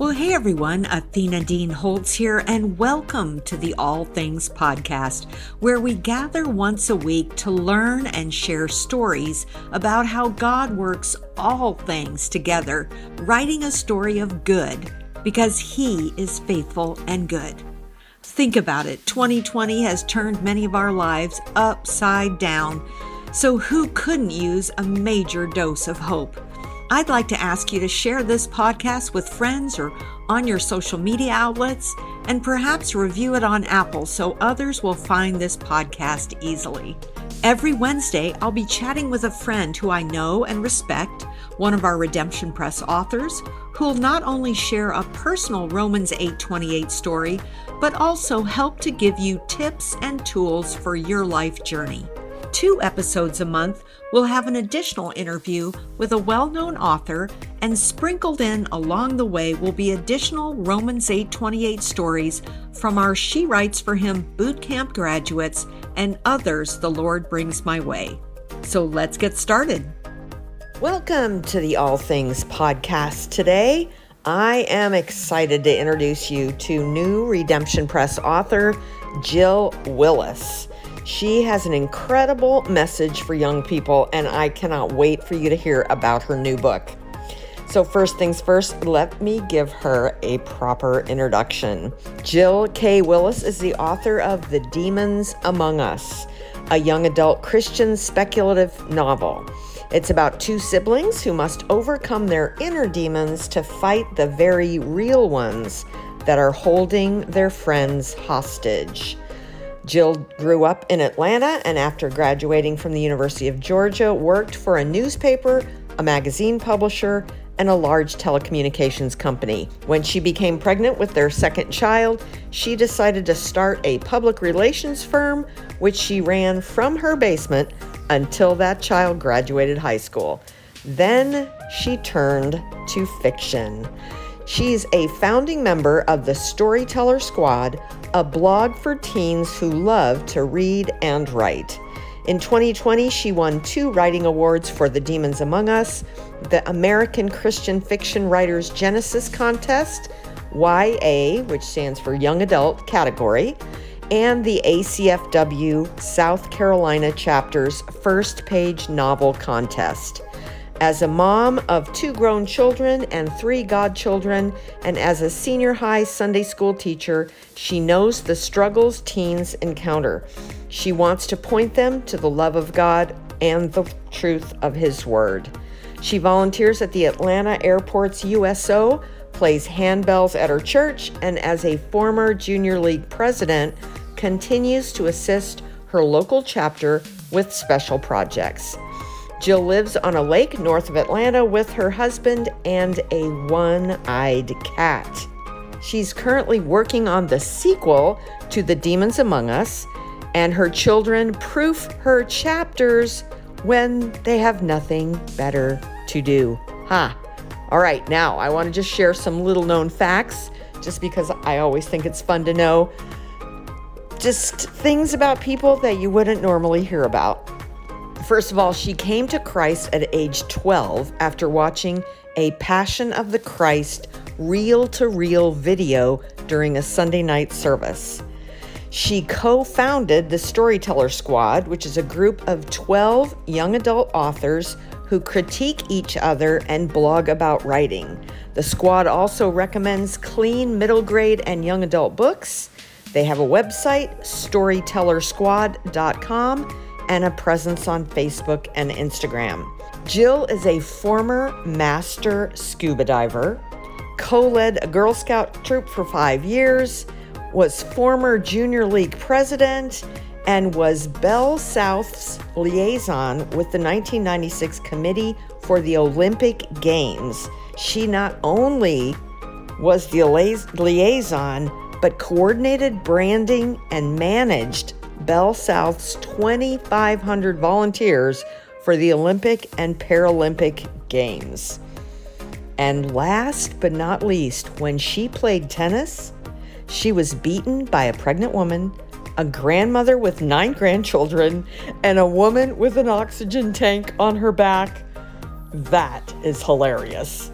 Well, hey everyone, Athena Dean Holtz here, and welcome to the All Things Podcast, where we gather once a week to learn and share stories about how God works all things together, writing a story of good because He is faithful and good. Think about it 2020 has turned many of our lives upside down, so who couldn't use a major dose of hope? I'd like to ask you to share this podcast with friends or on your social media outlets, and perhaps review it on Apple so others will find this podcast easily. Every Wednesday, I'll be chatting with a friend who I know and respect, one of our Redemption Press authors, who will not only share a personal Romans 8:28 story, but also help to give you tips and tools for your life journey two episodes a month, we'll have an additional interview with a well known author, and sprinkled in along the way will be additional Romans 828 stories from our She Writes for Him bootcamp graduates and others the Lord brings my way. So let's get started. Welcome to the All Things podcast today. I am excited to introduce you to new Redemption Press author Jill Willis. She has an incredible message for young people, and I cannot wait for you to hear about her new book. So, first things first, let me give her a proper introduction. Jill K. Willis is the author of The Demons Among Us, a young adult Christian speculative novel. It's about two siblings who must overcome their inner demons to fight the very real ones that are holding their friends hostage. Jill grew up in Atlanta and after graduating from the University of Georgia, worked for a newspaper, a magazine publisher, and a large telecommunications company. When she became pregnant with their second child, she decided to start a public relations firm, which she ran from her basement until that child graduated high school. Then she turned to fiction. She's a founding member of the Storyteller Squad, a blog for teens who love to read and write. In 2020, she won two writing awards for The Demons Among Us, the American Christian Fiction Writers Genesis Contest, YA, which stands for Young Adult category, and the ACFW South Carolina chapter's First Page Novel Contest. As a mom of two grown children and three godchildren, and as a senior high Sunday school teacher, she knows the struggles teens encounter. She wants to point them to the love of God and the truth of His Word. She volunteers at the Atlanta Airport's USO, plays handbells at her church, and as a former Junior League president, continues to assist her local chapter with special projects. Jill lives on a lake north of Atlanta with her husband and a one eyed cat. She's currently working on the sequel to The Demons Among Us, and her children proof her chapters when they have nothing better to do. Ha! Huh. All right, now I want to just share some little known facts just because I always think it's fun to know. Just things about people that you wouldn't normally hear about. First of all, she came to Christ at age 12 after watching a Passion of the Christ reel to reel video during a Sunday night service. She co founded the Storyteller Squad, which is a group of 12 young adult authors who critique each other and blog about writing. The squad also recommends clean middle grade and young adult books. They have a website, storytellersquad.com and a presence on Facebook and Instagram. Jill is a former master scuba diver, co led a Girl Scout troop for five years, was former Junior League president, and was Bell South's liaison with the 1996 Committee for the Olympic Games. She not only was the liaison, but coordinated branding and managed Bell South's 2,500 volunteers for the Olympic and Paralympic Games. And last but not least, when she played tennis, she was beaten by a pregnant woman, a grandmother with nine grandchildren, and a woman with an oxygen tank on her back. That is hilarious.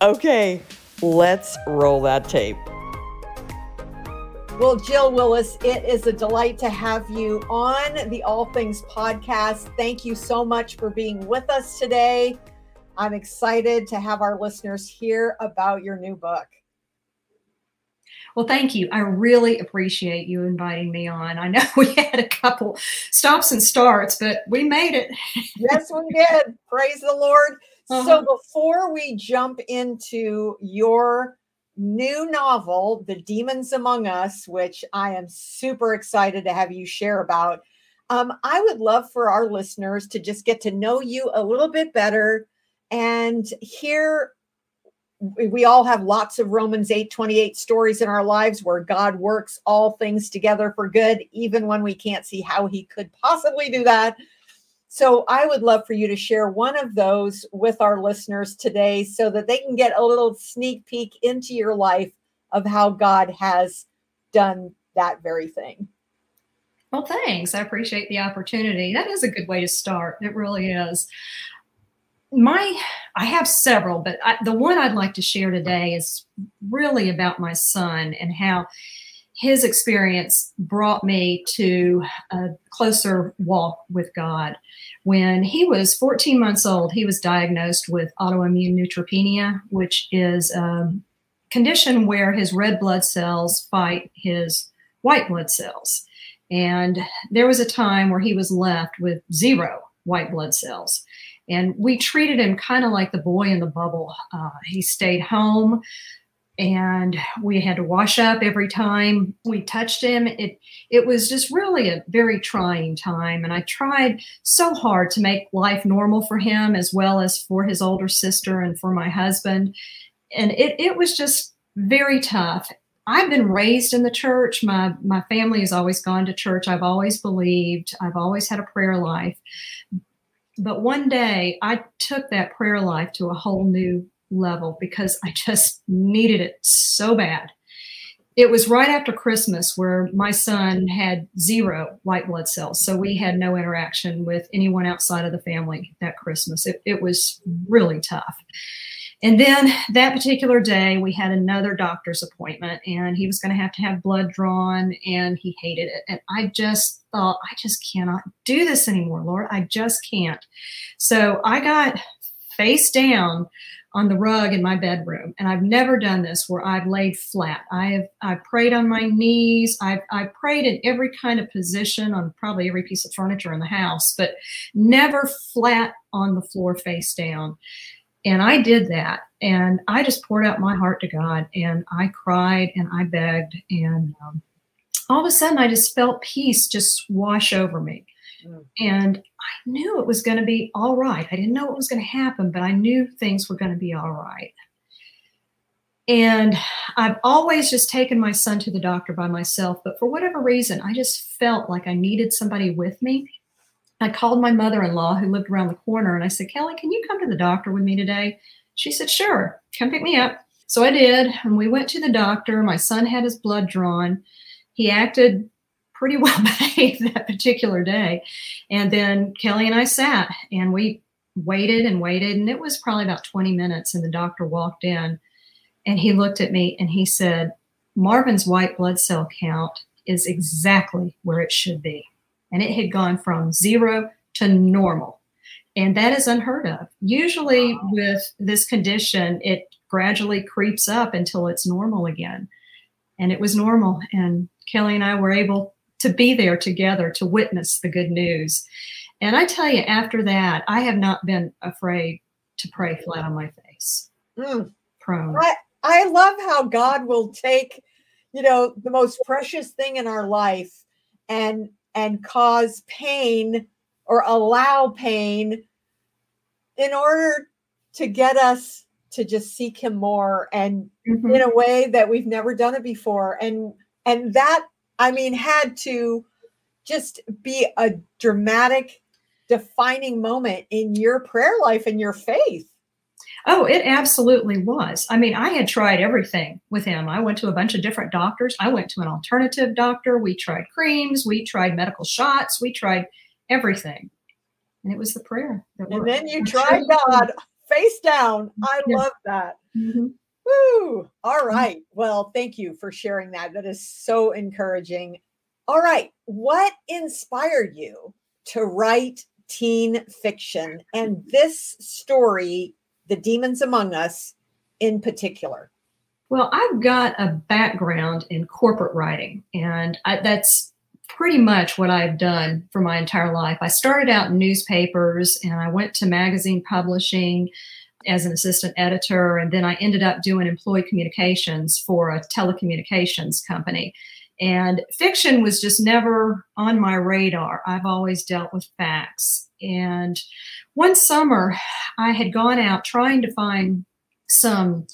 Okay, Let's roll that tape. Well, Jill Willis, it is a delight to have you on the All Things podcast. Thank you so much for being with us today. I'm excited to have our listeners hear about your new book. Well, thank you. I really appreciate you inviting me on. I know we had a couple stops and starts, but we made it. yes, we did. Praise the Lord. Uh-huh. So, before we jump into your new novel, The Demons Among Us, which I am super excited to have you share about, um, I would love for our listeners to just get to know you a little bit better and hear we all have lots of Romans 8 28 stories in our lives where God works all things together for good, even when we can't see how he could possibly do that. So I would love for you to share one of those with our listeners today so that they can get a little sneak peek into your life of how God has done that very thing. Well, thanks. I appreciate the opportunity. That is a good way to start. It really is my i have several but I, the one i'd like to share today is really about my son and how his experience brought me to a closer walk with god. When he was 14 months old he was diagnosed with autoimmune neutropenia which is a condition where his red blood cells fight his white blood cells. And there was a time where he was left with zero white blood cells. And we treated him kind of like the boy in the bubble. Uh, he stayed home and we had to wash up every time we touched him. It it was just really a very trying time, and I tried so hard to make life normal for him as well as for his older sister and for my husband, and it it was just very tough. I've been raised in the church. My my family has always gone to church. I've always believed. I've always had a prayer life. But one day I took that prayer life to a whole new level because I just needed it so bad. It was right after Christmas where my son had zero white blood cells. So we had no interaction with anyone outside of the family that Christmas. It, it was really tough. And then that particular day, we had another doctor's appointment, and he was going to have to have blood drawn, and he hated it. And I just thought, I just cannot do this anymore, Lord. I just can't. So I got face down on the rug in my bedroom and i've never done this where i've laid flat i have i prayed on my knees i've i prayed in every kind of position on probably every piece of furniture in the house but never flat on the floor face down and I did that. And I just poured out my heart to God and I cried and I begged. And um, all of a sudden, I just felt peace just wash over me. Mm. And I knew it was going to be all right. I didn't know what was going to happen, but I knew things were going to be all right. And I've always just taken my son to the doctor by myself. But for whatever reason, I just felt like I needed somebody with me. I called my mother in law who lived around the corner and I said, Kelly, can you come to the doctor with me today? She said, Sure, come pick me up. So I did. And we went to the doctor. My son had his blood drawn. He acted pretty well behaved that particular day. And then Kelly and I sat and we waited and waited. And it was probably about 20 minutes. And the doctor walked in and he looked at me and he said, Marvin's white blood cell count is exactly where it should be and it had gone from zero to normal. And that is unheard of. Usually, with this condition, it gradually creeps up until it's normal again. And it was normal. And Kelly and I were able to be there together to witness the good news. And I tell you, after that, I have not been afraid to pray flat on my face. Mm. Prone. I, I love how God will take, you know, the most precious thing in our life and and cause pain or allow pain in order to get us to just seek him more and mm-hmm. in a way that we've never done it before and and that i mean had to just be a dramatic defining moment in your prayer life and your faith Oh, it absolutely was. I mean, I had tried everything with him. I went to a bunch of different doctors. I went to an alternative doctor. We tried creams, we tried medical shots, we tried everything. And it was the prayer. and then you tried God face down. I yeah. love that. Mm-hmm. Woo! All mm. right. Well, thank you for sharing that. That is so encouraging. All right. What inspired you to write teen fiction and this story, The Demons Among Us, in particular? Well, I've got a background in corporate writing, and I, that's pretty much what I've done for my entire life. I started out in newspapers and I went to magazine publishing as an assistant editor, and then I ended up doing employee communications for a telecommunications company. And fiction was just never on my radar. I've always dealt with facts. And one summer, I had gone out trying to find some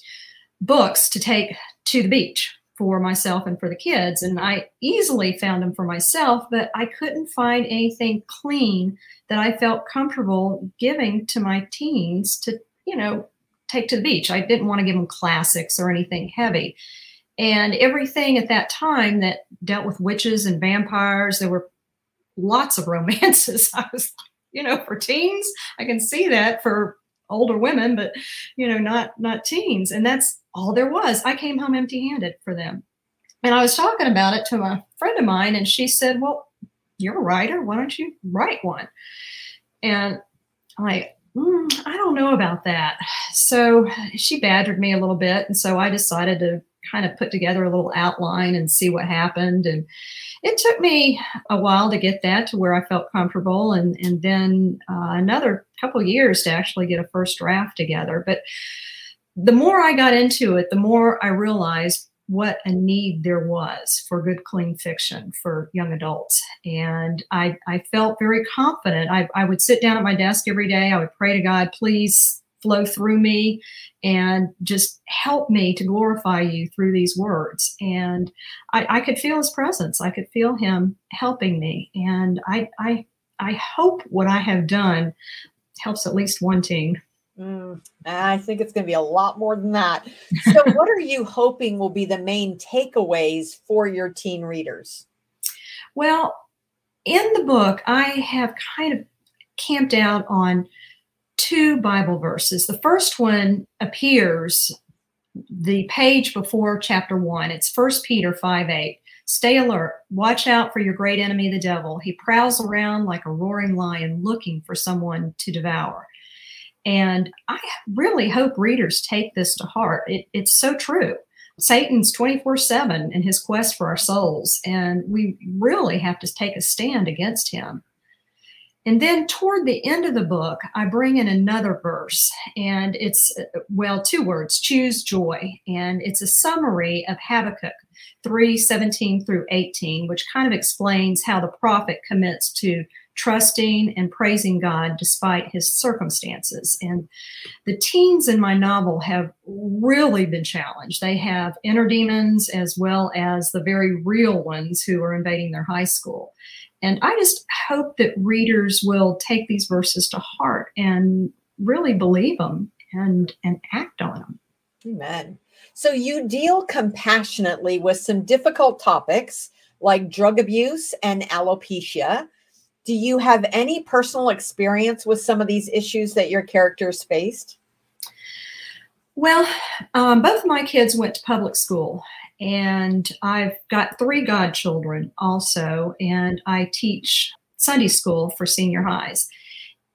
books to take to the beach for myself and for the kids. And I easily found them for myself, but I couldn't find anything clean that I felt comfortable giving to my teens to, you know, take to the beach. I didn't want to give them classics or anything heavy. And everything at that time that dealt with witches and vampires, there were lots of romances. I was, you know, for teens, I can see that for older women, but you know, not not teens. And that's all there was. I came home empty-handed for them. And I was talking about it to a friend of mine, and she said, Well, you're a writer. Why don't you write one? And I'm like, mm, I don't know about that. So she badgered me a little bit. And so I decided to kind of put together a little outline and see what happened. And it took me a while to get that to where I felt comfortable, and and then uh, another couple years to actually get a first draft together. But the more I got into it, the more I realized what a need there was for good, clean fiction for young adults. And I, I felt very confident. I, I would sit down at my desk every day. I would pray to God, please flow through me and just help me to glorify you through these words. And I, I could feel his presence. I could feel him helping me. And I, I, I hope what I have done helps at least one teen. Mm, I think it's going to be a lot more than that. So, what are you hoping will be the main takeaways for your teen readers? Well, in the book, I have kind of camped out on two Bible verses. The first one appears the page before chapter one. It's First Peter 5 8. Stay alert. Watch out for your great enemy, the devil. He prowls around like a roaring lion looking for someone to devour. And I really hope readers take this to heart. It, it's so true. Satan's 24 7 in his quest for our souls, and we really have to take a stand against him. And then toward the end of the book, I bring in another verse, and it's, well, two words choose joy. And it's a summary of Habakkuk 3 17 through 18, which kind of explains how the prophet commits to trusting and praising God despite his circumstances. And the teens in my novel have really been challenged. They have inner demons as well as the very real ones who are invading their high school. And I just hope that readers will take these verses to heart and really believe them and, and act on them. Amen. So you deal compassionately with some difficult topics like drug abuse and alopecia. Do you have any personal experience with some of these issues that your characters faced? Well, um, both my kids went to public school, and I've got three godchildren also, and I teach Sunday school for senior highs.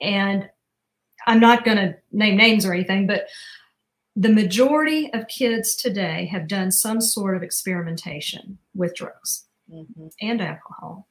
And I'm not going to name names or anything, but the majority of kids today have done some sort of experimentation with drugs mm-hmm. and alcohol.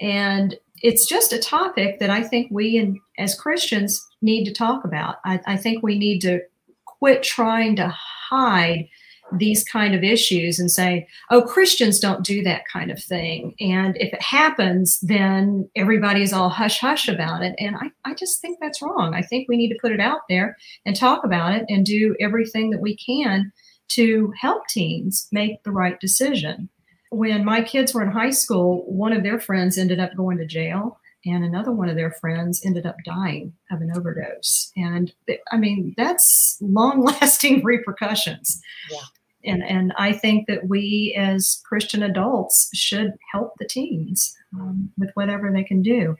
And it's just a topic that I think we, and as Christians, need to talk about. I, I think we need to quit trying to hide these kind of issues and say, oh, Christians don't do that kind of thing. And if it happens, then everybody's all hush hush about it. And I, I just think that's wrong. I think we need to put it out there and talk about it and do everything that we can to help teens make the right decision. When my kids were in high school, one of their friends ended up going to jail and another one of their friends ended up dying of an overdose. And I mean, that's long lasting repercussions. Yeah. And, and I think that we as Christian adults should help the teens um, with whatever they can do.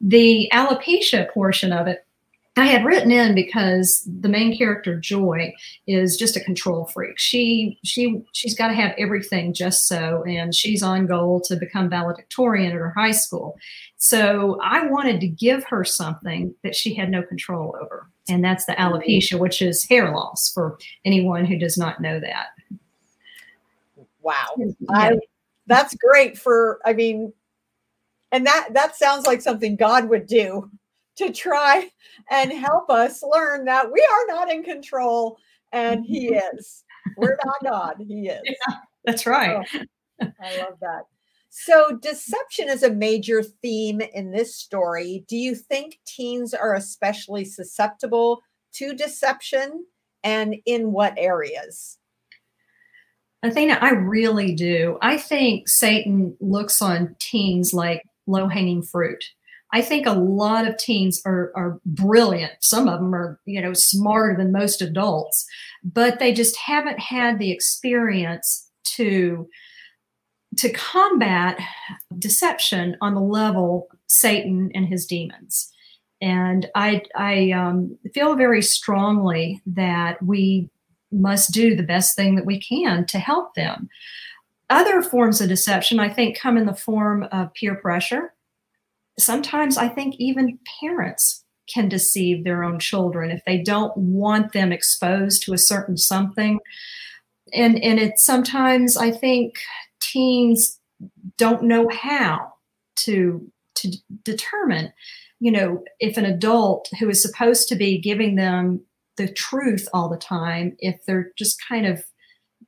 The alopecia portion of it, I had written in because the main character Joy is just a control freak. She she she's got to have everything just so, and she's on goal to become valedictorian at her high school. So I wanted to give her something that she had no control over, and that's the alopecia, which is hair loss for anyone who does not know that. Wow, yeah. I, that's great for. I mean, and that that sounds like something God would do to try and help us learn that we are not in control and he mm-hmm. is. We're not God, he is. Yeah, that's right. Oh, I love that. So, deception is a major theme in this story. Do you think teens are especially susceptible to deception and in what areas? Athena, I really do. I think Satan looks on teens like low hanging fruit. I think a lot of teens are, are brilliant. Some of them are, you know, smarter than most adults, but they just haven't had the experience to to combat deception on the level Satan and his demons. And I, I um, feel very strongly that we must do the best thing that we can to help them. Other forms of deception, I think, come in the form of peer pressure sometimes I think even parents can deceive their own children if they don't want them exposed to a certain something. And and it sometimes I think teens don't know how to to determine, you know, if an adult who is supposed to be giving them the truth all the time, if they're just kind of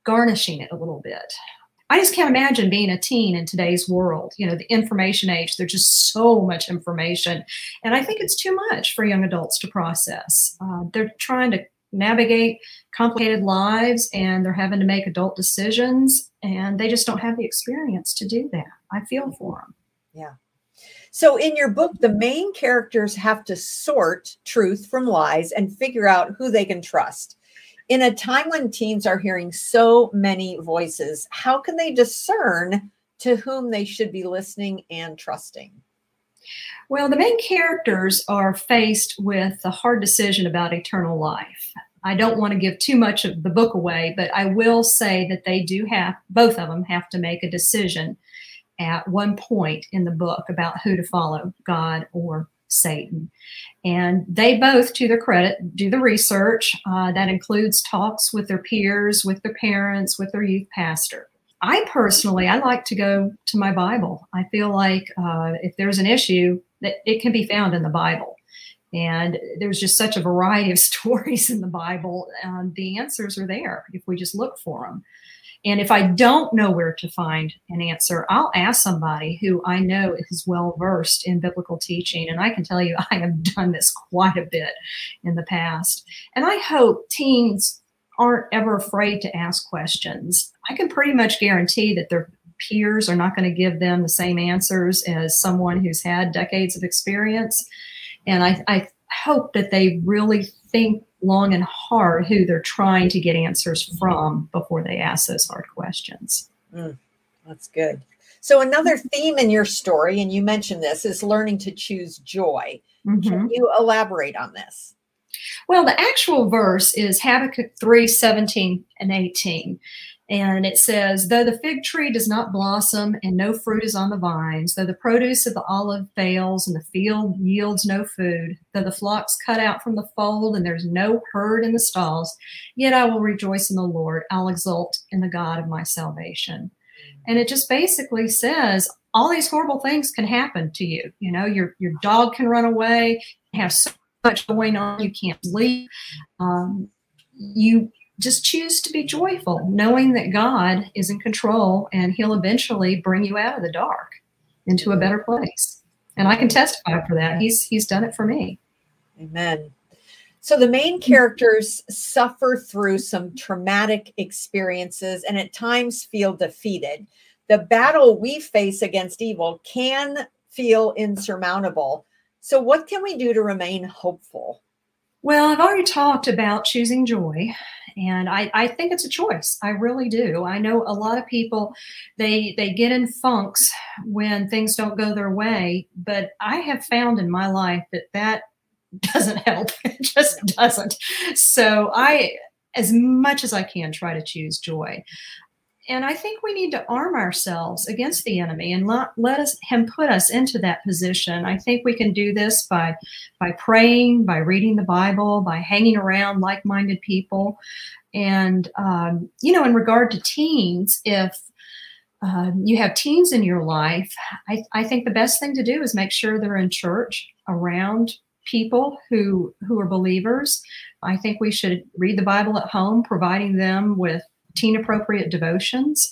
garnishing it a little bit. I just can't imagine being a teen in today's world. You know, the information age, there's just so much information. And I think it's too much for young adults to process. Uh, they're trying to navigate complicated lives and they're having to make adult decisions, and they just don't have the experience to do that. I feel for them. Yeah. So, in your book, the main characters have to sort truth from lies and figure out who they can trust in a time when teens are hearing so many voices, how can they discern to whom they should be listening and trusting? Well, the main characters are faced with the hard decision about eternal life. I don't want to give too much of the book away, but I will say that they do have, both of them have to make a decision at one point in the book about who to follow, God or Satan. And they both, to their credit, do the research. Uh, that includes talks with their peers, with their parents, with their youth pastor. I personally, I like to go to my Bible. I feel like uh, if there's an issue, that it can be found in the Bible. And there's just such a variety of stories in the Bible. and the answers are there if we just look for them. And if I don't know where to find an answer, I'll ask somebody who I know is well versed in biblical teaching. And I can tell you, I have done this quite a bit in the past. And I hope teens aren't ever afraid to ask questions. I can pretty much guarantee that their peers are not going to give them the same answers as someone who's had decades of experience. And I, I hope that they really think long and hard who they're trying to get answers from before they ask those hard questions. Mm, that's good. So, another theme in your story, and you mentioned this, is learning to choose joy. Mm-hmm. Can you elaborate on this? Well, the actual verse is Habakkuk 3 17 and 18. And it says, Though the fig tree does not blossom and no fruit is on the vines, though the produce of the olive fails and the field yields no food, though the flocks cut out from the fold and there's no herd in the stalls, yet I will rejoice in the Lord. I'll exult in the God of my salvation. And it just basically says, all these horrible things can happen to you. You know, your your dog can run away, have so much going on, you can't sleep. Um, you just choose to be joyful, knowing that God is in control and He'll eventually bring you out of the dark into a better place. And I can testify for that. He's He's done it for me. Amen. So the main characters suffer through some traumatic experiences and at times feel defeated. The battle we face against evil can feel insurmountable. So, what can we do to remain hopeful? Well, I've already talked about choosing joy, and I, I think it's a choice. I really do. I know a lot of people they they get in funks when things don't go their way, but I have found in my life that that doesn't help. It just doesn't. So I, as much as I can, try to choose joy. And I think we need to arm ourselves against the enemy and not let us him put us into that position. I think we can do this by by praying, by reading the Bible, by hanging around like-minded people. And um, you know, in regard to teens, if um, you have teens in your life, I, I think the best thing to do is make sure they're in church around people who who are believers. I think we should read the Bible at home, providing them with teen appropriate devotions.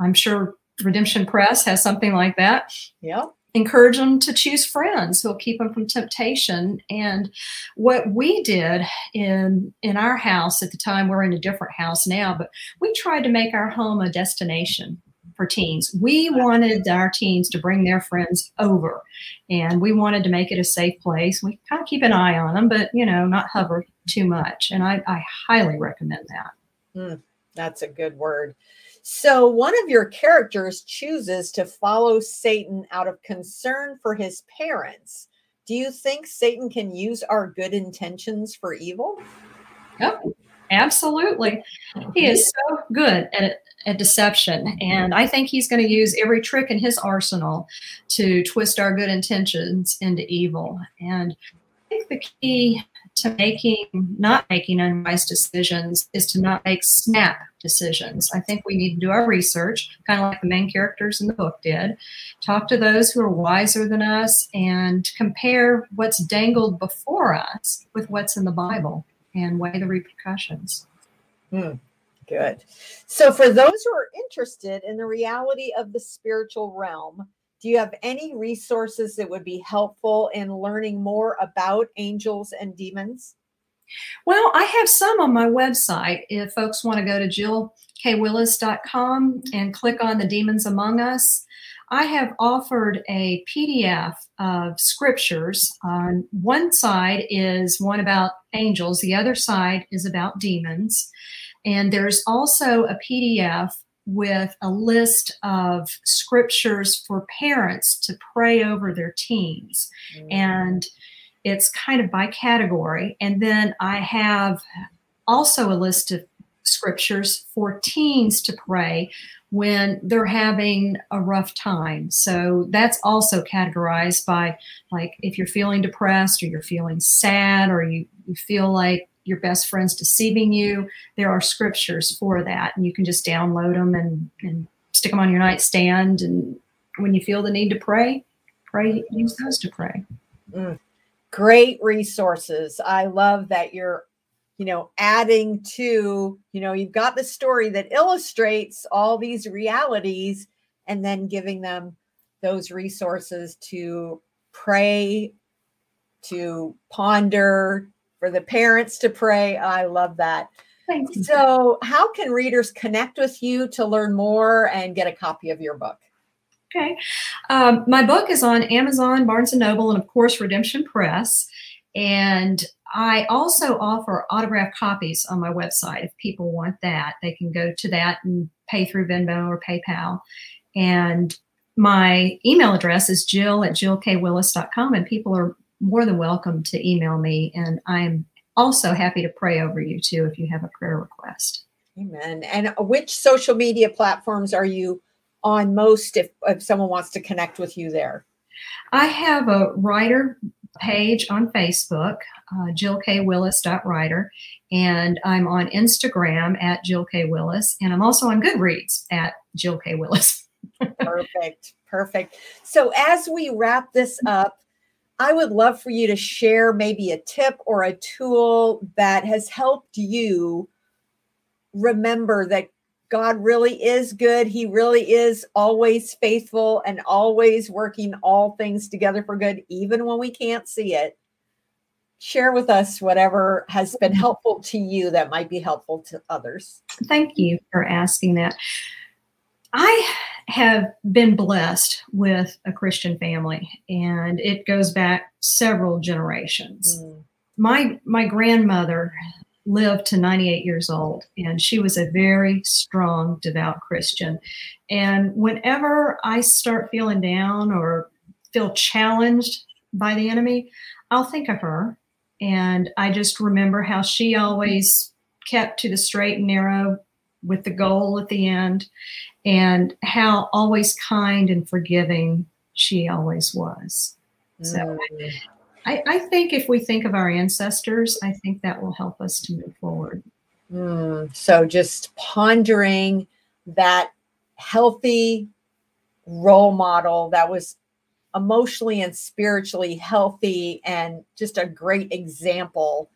I'm sure Redemption Press has something like that. Yeah. Encourage them to choose friends who'll keep them from temptation. And what we did in in our house at the time, we're in a different house now, but we tried to make our home a destination for teens. We wanted our teens to bring their friends over and we wanted to make it a safe place. We kind of keep an eye on them, but you know, not hover too much. And I, I highly recommend that. Mm. That's a good word. So, one of your characters chooses to follow Satan out of concern for his parents. Do you think Satan can use our good intentions for evil? Yep, absolutely. He is so good at, at deception. And I think he's going to use every trick in his arsenal to twist our good intentions into evil. And I think the key to making not making unwise decisions is to not make snap decisions. I think we need to do our research, kind of like the main characters in the book did. Talk to those who are wiser than us and compare what's dangled before us with what's in the Bible and weigh the repercussions. Hmm. Good. So, for those who are interested in the reality of the spiritual realm, do you have any resources that would be helpful in learning more about angels and demons? Well, I have some on my website. If folks want to go to jillkwillis.com and click on the Demons Among Us, I have offered a PDF of scriptures. On one side is one about angels, the other side is about demons. And there's also a PDF with a list of scriptures for parents to pray over their teens. Mm. And it's kind of by category. And then I have also a list of scriptures for teens to pray when they're having a rough time. So that's also categorized by like if you're feeling depressed or you're feeling sad or you, you feel like your best friend's deceiving you, there are scriptures for that. And you can just download them and, and stick them on your nightstand. And when you feel the need to pray, pray, use those to pray. Mm. Great resources. I love that you're, you know, adding to, you know, you've got the story that illustrates all these realities and then giving them those resources to pray, to ponder, for the parents to pray. I love that. Thanks. So, how can readers connect with you to learn more and get a copy of your book? Okay. Um, my book is on Amazon, Barnes and Noble, and of course, Redemption Press. And I also offer autographed copies on my website. If people want that, they can go to that and pay through Venmo or PayPal. And my email address is jill at jillkwillis.com, and people are more than welcome to email me. And I'm also happy to pray over you too if you have a prayer request. Amen. And which social media platforms are you on most if, if someone wants to connect with you there? I have a writer page on Facebook, uh, Jill K. Willis writer, and I'm on Instagram at Jill K. Willis, and I'm also on Goodreads at Jill K. Willis. perfect, perfect. So as we wrap this up, I would love for you to share maybe a tip or a tool that has helped you remember that God really is good. He really is always faithful and always working all things together for good, even when we can't see it. Share with us whatever has been mm-hmm. helpful to you that might be helpful to others. Thank you for asking that. I have been blessed with a Christian family, and it goes back several generations. Mm. My my grandmother lived to 98 years old, and she was a very strong, devout Christian. And whenever I start feeling down or feel challenged by the enemy, I'll think of her And I just remember how she always kept to the straight and narrow with the goal at the end, and how always kind and forgiving she always was. So. I, I, think if we think of our ancestors, I think that will help us to move forward. Mm. So just pondering that healthy role model that was emotionally and spiritually healthy and just a great example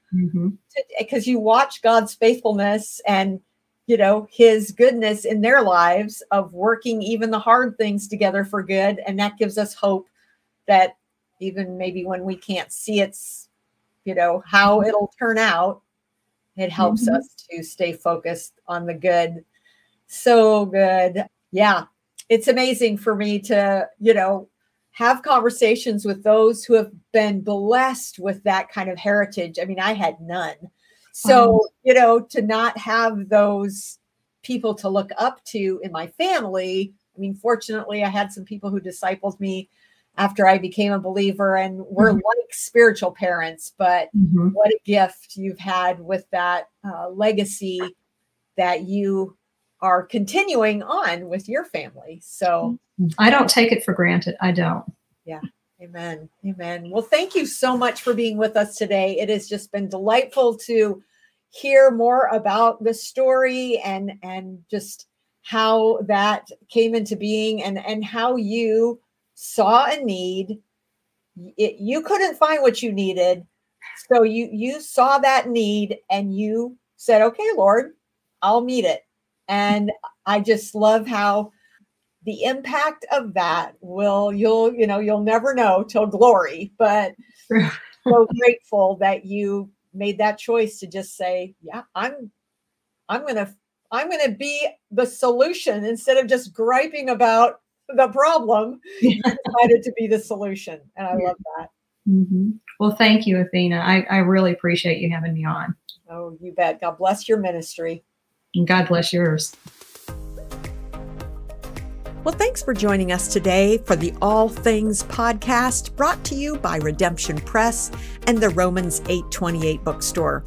because mm-hmm. you watch God's faithfulness and you know his goodness in their lives of working even the hard things together for good. And that gives us hope that even maybe when we can't see it's you know how mm-hmm. it'll turn out it helps mm-hmm. us to stay focused on the good. So good. Yeah. It's amazing for me to you know have conversations with those who have been blessed with that kind of heritage. I mean i had none so, you know, to not have those people to look up to in my family. I mean, fortunately, I had some people who discipled me after I became a believer and were mm-hmm. like spiritual parents. But mm-hmm. what a gift you've had with that uh, legacy that you are continuing on with your family. So I don't take it for granted. I don't. Yeah. Amen. Amen. Well, thank you so much for being with us today. It has just been delightful to hear more about the story and and just how that came into being and and how you saw a need it, you couldn't find what you needed so you you saw that need and you said okay lord i'll meet it and i just love how the impact of that will you'll you know you'll never know till glory but so grateful that you made that choice to just say, yeah, I'm I'm going to I'm to be the solution instead of just griping about the problem. You decided to be the solution, and I love that. Mm-hmm. Well, thank you, Athena. I, I really appreciate you having me on. Oh, you bet. God bless your ministry. And God bless yours. Well, thanks for joining us today for the All Things podcast brought to you by Redemption Press and the Romans 828 bookstore.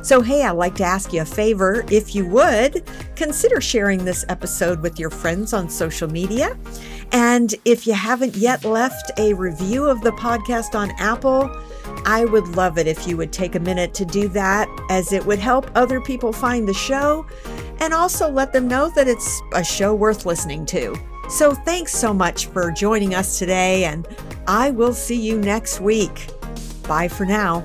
So, hey, I'd like to ask you a favor. If you would, consider sharing this episode with your friends on social media. And if you haven't yet left a review of the podcast on Apple, I would love it if you would take a minute to do that, as it would help other people find the show and also let them know that it's a show worth listening to. So thanks so much for joining us today, and I will see you next week. Bye for now.